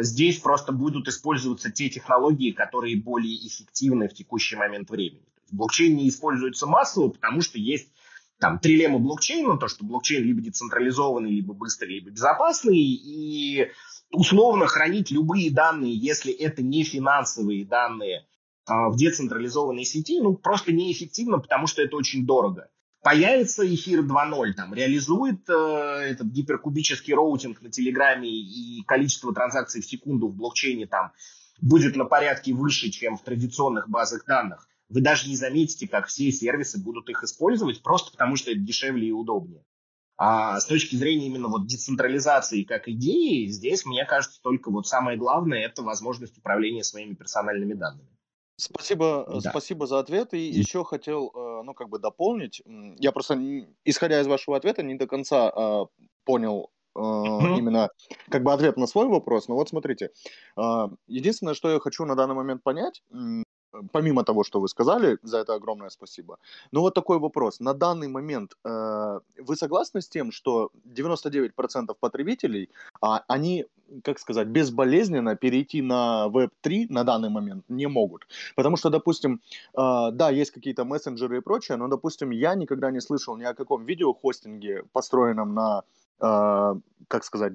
здесь просто будут использоваться те технологии, которые более эффективны в текущий момент времени. Блокчейн не используется массово, потому что есть там три лемма блокчейна, то, что блокчейн либо децентрализованный, либо быстрый, либо безопасный, и условно хранить любые данные, если это не финансовые данные а, в децентрализованной сети, ну, просто неэффективно, потому что это очень дорого появится эфир 2.0, там, реализует э, этот гиперкубический роутинг на Телеграме и количество транзакций в секунду в блокчейне там будет на порядке выше, чем в традиционных базах данных, вы даже не заметите, как все сервисы будут их использовать, просто потому что это дешевле и удобнее. А с точки зрения именно вот децентрализации как идеи, здесь, мне кажется, только вот самое главное – это возможность управления своими персональными данными. Спасибо, э, да. спасибо за ответ. И еще хотел, э, ну, как бы дополнить. Я просто, исходя из вашего ответа, не до конца э, понял именно как бы ответ на свой вопрос. Но вот смотрите, единственное, что я хочу на данный момент понять, помимо того, что вы сказали, за это огромное спасибо. Но вот такой вопрос. На данный момент э, вы согласны с тем, что 99% потребителей, э, они, как сказать, безболезненно перейти на Web3 на данный момент не могут? Потому что, допустим, э, да, есть какие-то мессенджеры и прочее, но, допустим, я никогда не слышал ни о каком видеохостинге, построенном на, э, как сказать,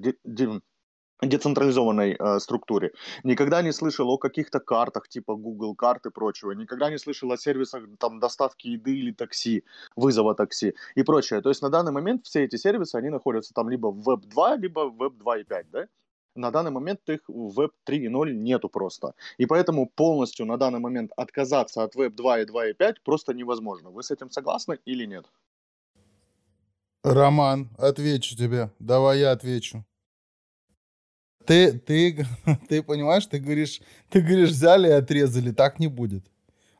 децентрализованной э, структуре. Никогда не слышал о каких-то картах типа Google карт и прочего. Никогда не слышал о сервисах там доставки еды или такси, вызова такси и прочее. То есть на данный момент все эти сервисы, они находятся там либо в Web 2, либо в Web 2.5, да? На данный момент их в Web 3.0 нету просто. И поэтому полностью на данный момент отказаться от Web 2 и 2.5 просто невозможно. Вы с этим согласны или нет? Роман, отвечу тебе. Давай я отвечу. Ты, ты, ты понимаешь, ты говоришь, ты говоришь, взяли и отрезали, так не будет.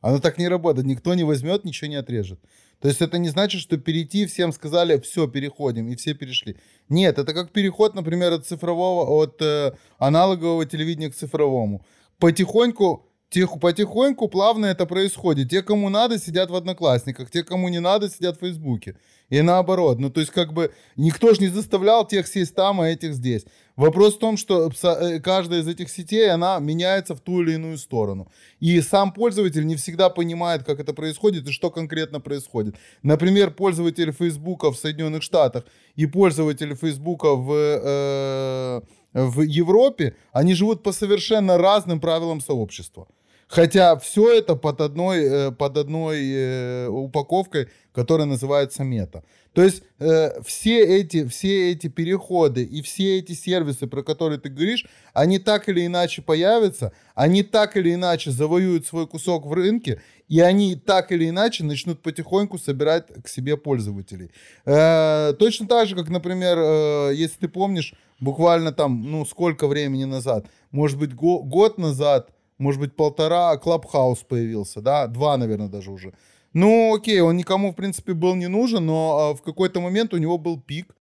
Оно так не работает. Никто не возьмет, ничего не отрежет. То есть это не значит, что перейти, всем сказали, все, переходим, и все перешли. Нет, это как переход, например, от цифрового, от э, аналогового телевидения к цифровому. Потихоньку Тихо, потихоньку, плавно это происходит. Те, кому надо, сидят в Одноклассниках, те, кому не надо, сидят в Фейсбуке. И наоборот. Ну, то есть, как бы, никто же не заставлял тех сесть там, а этих здесь. Вопрос в том, что э, каждая из этих сетей, она меняется в ту или иную сторону. И сам пользователь не всегда понимает, как это происходит и что конкретно происходит. Например, пользователь Фейсбука в Соединенных Штатах и пользователь Фейсбука в, э, в Европе, они живут по совершенно разным правилам сообщества. Хотя все это под одной, э, под одной э, упаковкой, которая называется мета. То есть э, все, эти, все эти переходы и все эти сервисы, про которые ты говоришь, они так или иначе появятся, они так или иначе завоюют свой кусок в рынке, и они так или иначе начнут потихоньку собирать к себе пользователей. Точно так же, как, например, если ты помнишь, буквально там, ну, сколько времени назад, может быть, го- год назад, может быть, полтора, Клабхаус появился, да, два, наверное, даже уже. Ну, окей, он никому, в принципе, был не нужен, но а, в какой-то момент у него был пик,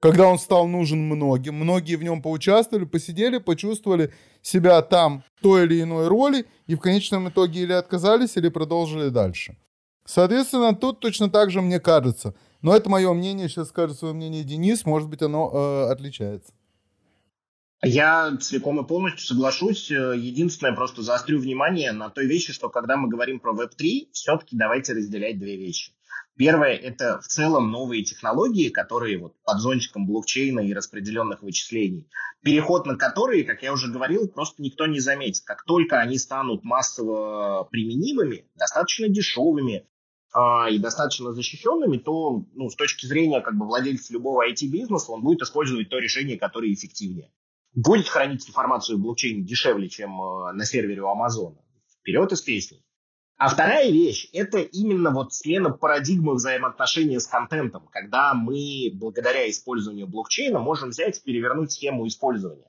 когда он стал нужен многим. Многие в нем поучаствовали, посидели, почувствовали себя там той или иной роли, и в конечном итоге или отказались, или продолжили дальше. Соответственно, тут точно так же мне кажется. Но это мое мнение, сейчас скажет свое мнение Денис, может быть, оно э, отличается. Я целиком и полностью соглашусь. Единственное, просто заострю внимание на той вещи, что когда мы говорим про Web3, все-таки давайте разделять две вещи. Первое – это в целом новые технологии, которые вот под зонтиком блокчейна и распределенных вычислений, переход на которые, как я уже говорил, просто никто не заметит. Как только они станут массово применимыми, достаточно дешевыми, а, и достаточно защищенными, то ну, с точки зрения как бы, владельца любого IT-бизнеса он будет использовать то решение, которое эффективнее будет хранить информацию в блокчейне дешевле, чем э, на сервере у Амазона. Вперед из песни. А вторая вещь – это именно вот смена парадигмы взаимоотношения с контентом, когда мы, благодаря использованию блокчейна, можем взять и перевернуть схему использования.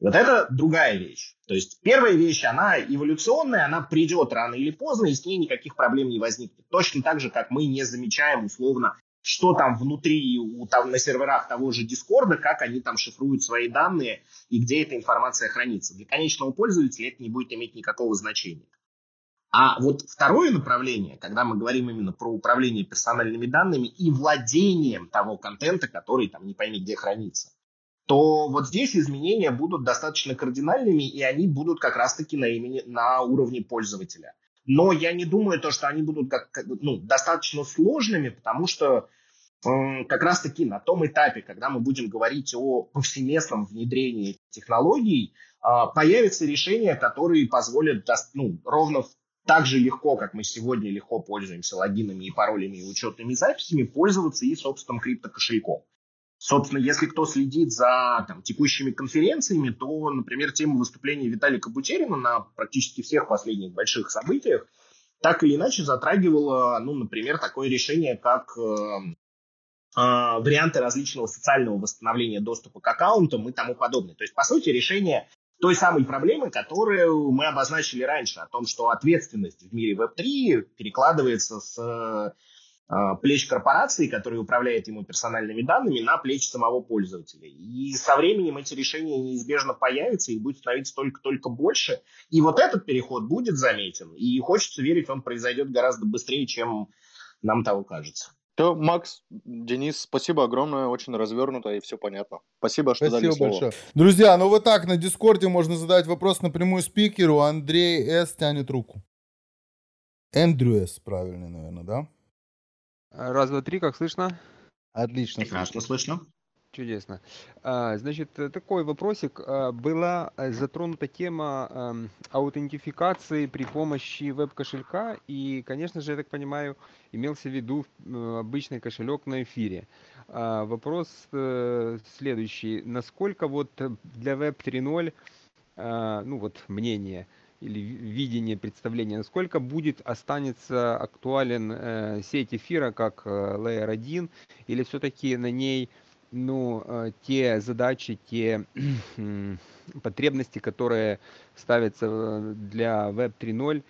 Вот это другая вещь. То есть первая вещь, она эволюционная, она придет рано или поздно, и с ней никаких проблем не возникнет. Точно так же, как мы не замечаем условно что там внутри, у, там, на серверах того же Дискорда, как они там шифруют свои данные и где эта информация хранится. Для конечного пользователя это не будет иметь никакого значения. А вот второе направление, когда мы говорим именно про управление персональными данными и владением того контента, который там не пойми где хранится, то вот здесь изменения будут достаточно кардинальными, и они будут как раз-таки на, имени, на уровне пользователя. Но я не думаю, то, что они будут как, ну, достаточно сложными, потому что э, как раз-таки на том этапе, когда мы будем говорить о повсеместном внедрении технологий, э, появятся решения, которые позволят ну, ровно так же легко, как мы сегодня легко пользуемся логинами и паролями и учетными записями, пользоваться и собственным криптокошельком. Собственно, если кто следит за там, текущими конференциями, то, например, тема выступления Виталика Бутерина на практически всех последних больших событиях так или иначе затрагивала, ну, например, такое решение, как э, э, варианты различного социального восстановления доступа к аккаунтам и тому подобное. То есть, по сути, решение той самой проблемы, которую мы обозначили раньше, о том, что ответственность в мире Web3 перекладывается с а, плеч корпорации, которая управляет ему персональными данными, на плечи самого пользователя. И со временем эти решения неизбежно появятся, их будет становиться только-только больше. И вот этот переход будет заметен. И хочется верить, он произойдет гораздо быстрее, чем нам того кажется. То, Макс, Денис, спасибо огромное, очень развернуто и все понятно. Спасибо, что спасибо дали слово. большое. Друзья, ну вот так на Дискорде можно задать вопрос напрямую спикеру. Андрей С. тянет руку. Эндрю С. правильно, наверное, да? Раз, два, три, как слышно? Отлично. Прекрасно слышно. Чудесно. А, значит, э, такой вопросик. А, была э, затронута тема эм, аутентификации при помощи веб-кошелька, и, конечно же, я так понимаю, имелся в виду э, обычный кошелек на эфире. А, вопрос следующий. Насколько вот для Web 3.0, ну вот мнение или видение, представление, насколько будет, останется актуален сеть эфира как Layer 1, или все-таки на ней ну, э, те задачи, те потребности, которые ставятся э, для Web 3.0,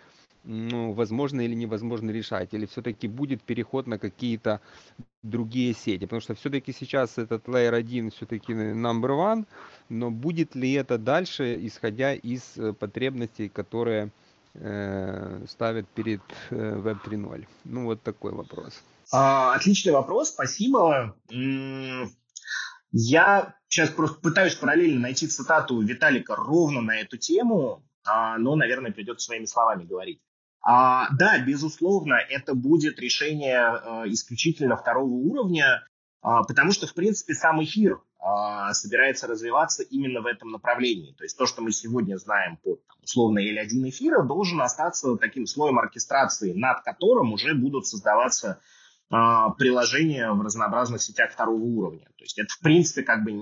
ну, возможно или невозможно решать, или все-таки будет переход на какие-то другие сети, потому что все-таки сейчас этот Layer 1 все-таки number one, но будет ли это дальше, исходя из э, потребностей, которые э, ставят перед э, Web 3.0? Ну, вот такой вопрос. А, отличный вопрос, спасибо. Я сейчас просто пытаюсь параллельно найти цитату Виталика ровно на эту тему, а, но, наверное, придется своими словами говорить. А, да, безусловно, это будет решение а, исключительно второго уровня, а, потому что, в принципе, сам эфир а, собирается развиваться именно в этом направлении. То есть то, что мы сегодня знаем под там, условно L1 эфира, должен остаться таким слоем оркестрации, над которым уже будут создаваться а, приложения в разнообразных сетях второго уровня. То есть это, в принципе, как бы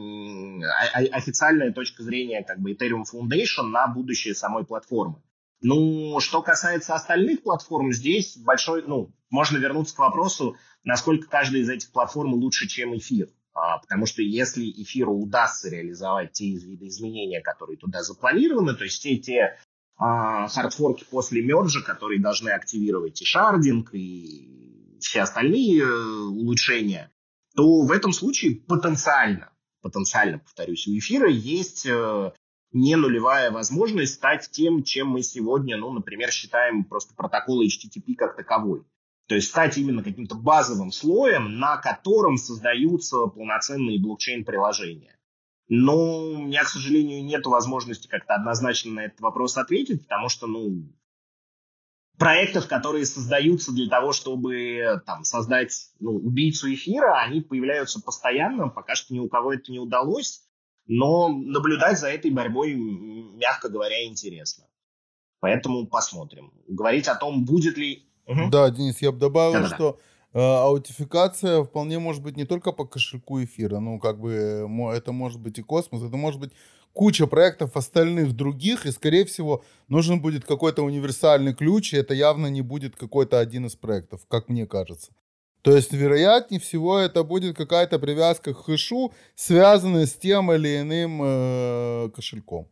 официальная точка зрения как бы Ethereum Foundation на будущее самой платформы. Ну, что касается остальных платформ, здесь большой, ну, можно вернуться к вопросу, насколько каждая из этих платформ лучше, чем эфир. А, потому что если эфиру удастся реализовать те видоизменения, которые туда запланированы, то есть те, те а, хардфорки после мержа, которые должны активировать и шардинг, и все остальные э, улучшения, то в этом случае потенциально, потенциально, повторюсь, у эфира есть э, не нулевая возможность стать тем, чем мы сегодня, ну, например, считаем просто протокол HTTP как таковой. То есть стать именно каким-то базовым слоем, на котором создаются полноценные блокчейн-приложения. Но у меня, к сожалению, нет возможности как-то однозначно на этот вопрос ответить, потому что, ну, проектов, которые создаются для того, чтобы там, создать ну, убийцу эфира, они появляются постоянно, пока что ни у кого это не удалось, но наблюдать за этой борьбой, мягко говоря, интересно. Поэтому посмотрим. Говорить о том, будет ли... Угу. Да, Денис, я бы добавил, Да-да-да. что э, аутификация вполне может быть не только по кошельку эфира, ну, как бы это может быть и космос, это может быть куча проектов остальных других, и, скорее всего, нужен будет какой-то универсальный ключ, и это явно не будет какой-то один из проектов, как мне кажется. То есть, вероятнее всего, это будет какая-то привязка к хэшу, связанная с тем или иным э, кошельком.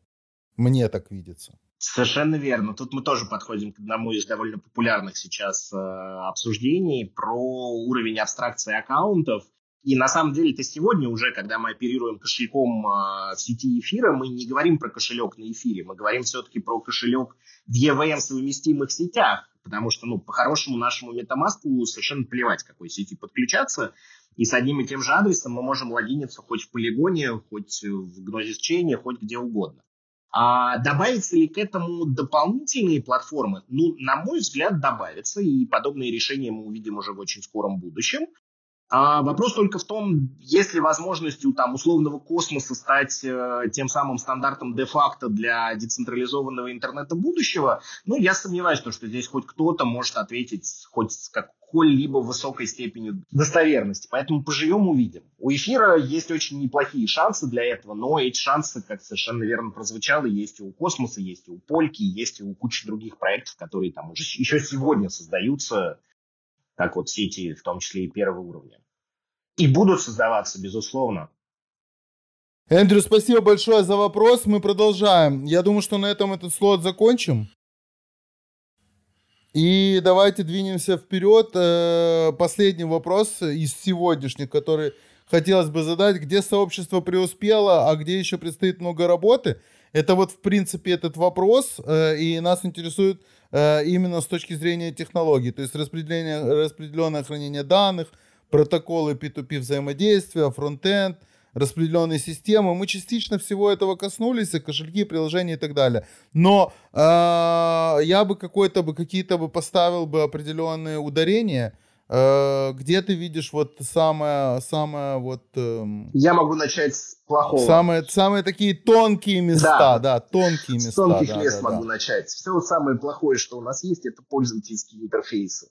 Мне так видится. Совершенно верно. Тут мы тоже подходим к одному из довольно популярных сейчас э, обсуждений про уровень абстракции аккаунтов и на самом деле это сегодня уже, когда мы оперируем кошельком э, в сети эфира, мы не говорим про кошелек на эфире, мы говорим все-таки про кошелек в EVM совместимых сетях, потому что, ну, по-хорошему нашему MetaMask совершенно плевать, какой сети подключаться, и с одним и тем же адресом мы можем логиниться хоть в полигоне, хоть в Gnosis Chain, хоть где угодно. А добавятся ли к этому дополнительные платформы? Ну, на мой взгляд, добавятся, и подобные решения мы увидим уже в очень скором будущем. А вопрос только в том, есть ли возможность у там, условного космоса стать э, тем самым стандартом де-факто для децентрализованного интернета будущего. Ну, я сомневаюсь, что, что здесь хоть кто-то может ответить хоть с какой-либо высокой степенью достоверности. Поэтому поживем, увидим. У эфира есть очень неплохие шансы для этого, но эти шансы, как совершенно верно прозвучало, есть и у космоса, есть и у Польки, есть и у кучи других проектов, которые там уже еще сегодня создаются как вот сети, в том числе и первого уровня. И будут создаваться, безусловно. Эндрю, спасибо большое за вопрос. Мы продолжаем. Я думаю, что на этом этот слот закончим. И давайте двинемся вперед. Э, последний вопрос из сегодняшних, который хотелось бы задать. Где сообщество преуспело, а где еще предстоит много работы? Это вот, в принципе, этот вопрос. Э, и нас интересует Э, именно с точки зрения технологий, то есть распределение, распределенное хранение данных, протоколы P2P взаимодействия, фронтенд, распределенные системы. Мы частично всего этого коснулись, кошельки, приложения и так далее. Но э, я бы какой-то бы какие-то бы поставил бы определенные ударения где ты видишь вот самое, самое вот... Эм, Я могу начать с плохого. Самые, самые такие тонкие места, да, да тонкие места. С тонких да, мест да, могу да. начать. Все самое плохое, что у нас есть, это пользовательские интерфейсы.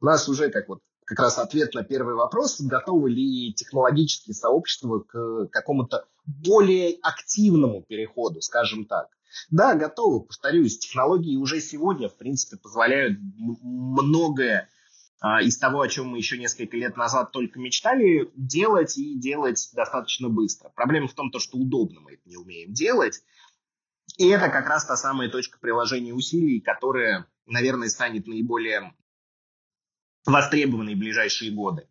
У нас уже, как вот как раз ответ на первый вопрос, готовы ли технологические сообщества к какому-то более активному переходу, скажем так. Да, готовы, повторюсь, технологии уже сегодня, в принципе, позволяют многое из того, о чем мы еще несколько лет назад только мечтали, делать и делать достаточно быстро. Проблема в том, что удобно мы это не умеем делать. И это как раз та самая точка приложения усилий, которая, наверное, станет наиболее востребованной в ближайшие годы.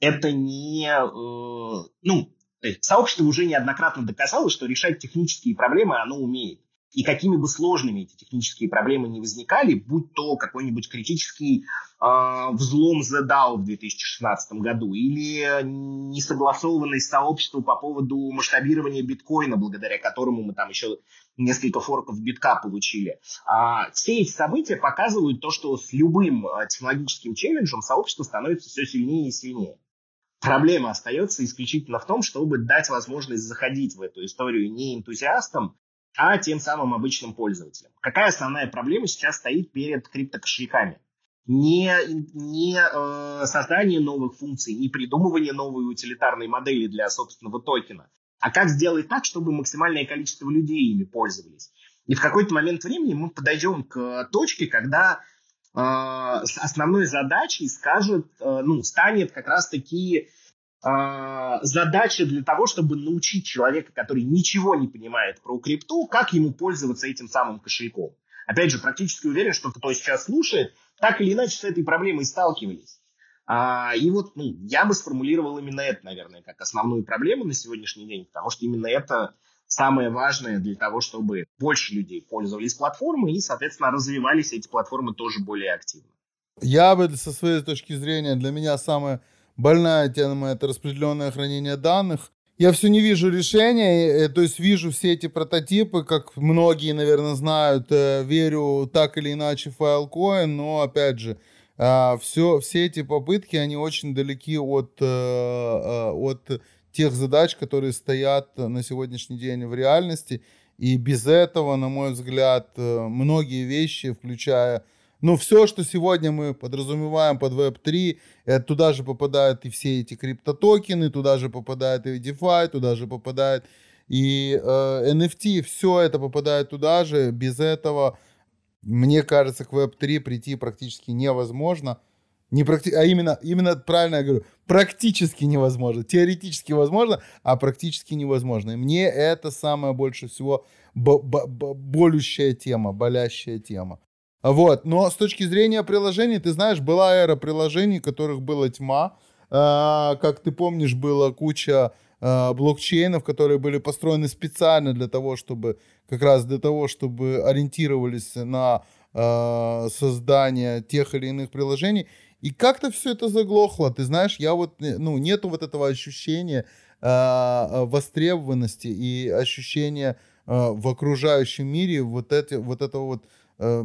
Это не... Э, ну, сообщество уже неоднократно доказало, что решать технические проблемы оно умеет. И какими бы сложными эти технические проблемы не возникали, будь то какой-нибудь критический э, взлом ZDAO в 2016 году или несогласованность сообщества по поводу масштабирования биткоина, благодаря которому мы там еще несколько форков битка получили. А, все эти события показывают то, что с любым технологическим челленджем сообщество становится все сильнее и сильнее. Проблема остается исключительно в том, чтобы дать возможность заходить в эту историю не энтузиастам, а тем самым обычным пользователям. Какая основная проблема сейчас стоит перед криптокошельками? Не, не э, создание новых функций, не придумывание новой утилитарной модели для собственного токена, а как сделать так, чтобы максимальное количество людей ими пользовались. И в какой-то момент времени мы подойдем к точке, когда э, основной задачей скажет, э, ну, станет как раз-таки задача для того, чтобы научить человека, который ничего не понимает про крипту, как ему пользоваться этим самым кошельком. Опять же, практически уверен, что кто сейчас слушает, так или иначе с этой проблемой сталкивались. А, и вот ну, я бы сформулировал именно это, наверное, как основную проблему на сегодняшний день, потому что именно это самое важное для того, чтобы больше людей пользовались платформой и, соответственно, развивались эти платформы тоже более активно. Я бы со своей точки зрения, для меня самое больная тема — это распределенное хранение данных. Я все не вижу решения, э, то есть вижу все эти прототипы, как многие, наверное, знают, э, верю так или иначе в Filecoin, но, опять же, все, а, все эти попытки, они очень далеки от, э, от тех задач, которые стоят на сегодняшний день в реальности. И без этого, на мой взгляд, многие вещи, включая но все, что сегодня мы подразумеваем под Web3, это туда же попадают и все эти криптотокены, туда же попадает и DeFi, туда же попадает и э, NFT, все это попадает туда же. Без этого, мне кажется, к Web3 прийти практически невозможно. Не практи... А именно, именно правильно я говорю, практически невозможно. Теоретически возможно, а практически невозможно. И мне это самая больше всего болющая тема, болящая тема. Вот, но с точки зрения приложений, ты знаешь, была эра приложений, которых была тьма. А, как ты помнишь, была куча а, блокчейнов, которые были построены специально для того, чтобы как раз для того, чтобы ориентировались на а, создание тех или иных приложений. И как-то все это заглохло. Ты знаешь, я вот, э, ну, нету вот этого ощущения востребованности и ощущения в окружающем мире вот, эти, вот этого вот э,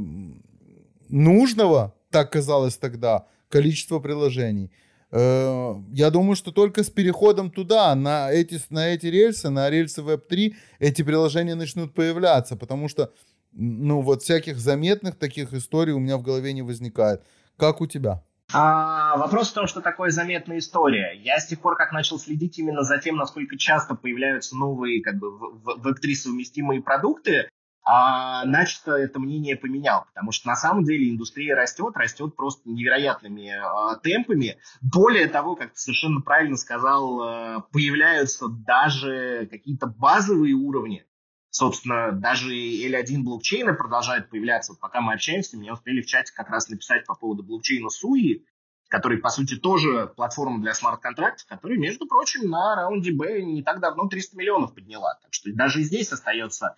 нужного, так казалось тогда, количества приложений. Э, я думаю, что только с переходом туда, на эти, на эти рельсы, на рельсы Web3, эти приложения начнут появляться, потому что, ну, вот всяких заметных таких историй у меня в голове не возникает. Как у тебя? А, вопрос в том, что такое заметная история. Я с тех пор, как начал следить именно за тем, насколько часто появляются новые как бы, Web3 совместимые продукты, а начисто это мнение поменял, потому что на самом деле индустрия растет, растет просто невероятными э, темпами. Более того, как ты совершенно правильно сказал, э, появляются даже какие-то базовые уровни. Собственно, даже L1 блокчейна продолжают появляться. Вот пока мы общаемся, мне успели в чате как раз написать по поводу блокчейна Суи, который, по сути, тоже платформа для смарт-контрактов, который, между прочим, на раунде Б не так давно 300 миллионов подняла. Так что даже здесь остается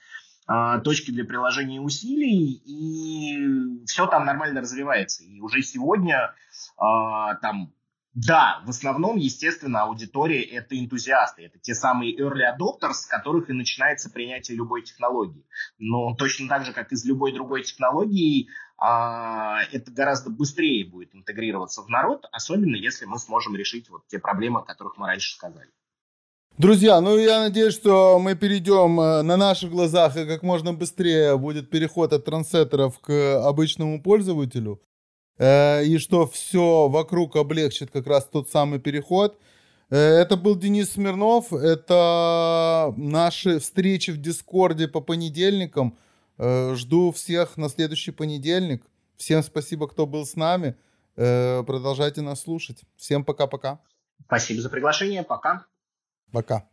точки для приложения усилий, и все там нормально развивается. И уже сегодня а, там Да, в основном, естественно, аудитория – это энтузиасты, это те самые early adopters, с которых и начинается принятие любой технологии. Но точно так же, как и с любой другой технологией, а, это гораздо быстрее будет интегрироваться в народ, особенно если мы сможем решить вот те проблемы, о которых мы раньше сказали. Друзья, ну я надеюсь, что мы перейдем э, на наших глазах и как можно быстрее будет переход от трансеттеров к обычному пользователю. Э, и что все вокруг облегчит как раз тот самый переход. Э, это был Денис Смирнов. Это наши встречи в Дискорде по понедельникам. Жду всех на следующий понедельник. Всем спасибо, кто был с нами. Продолжайте нас слушать. Всем пока-пока. Спасибо за приглашение. Пока. Пока.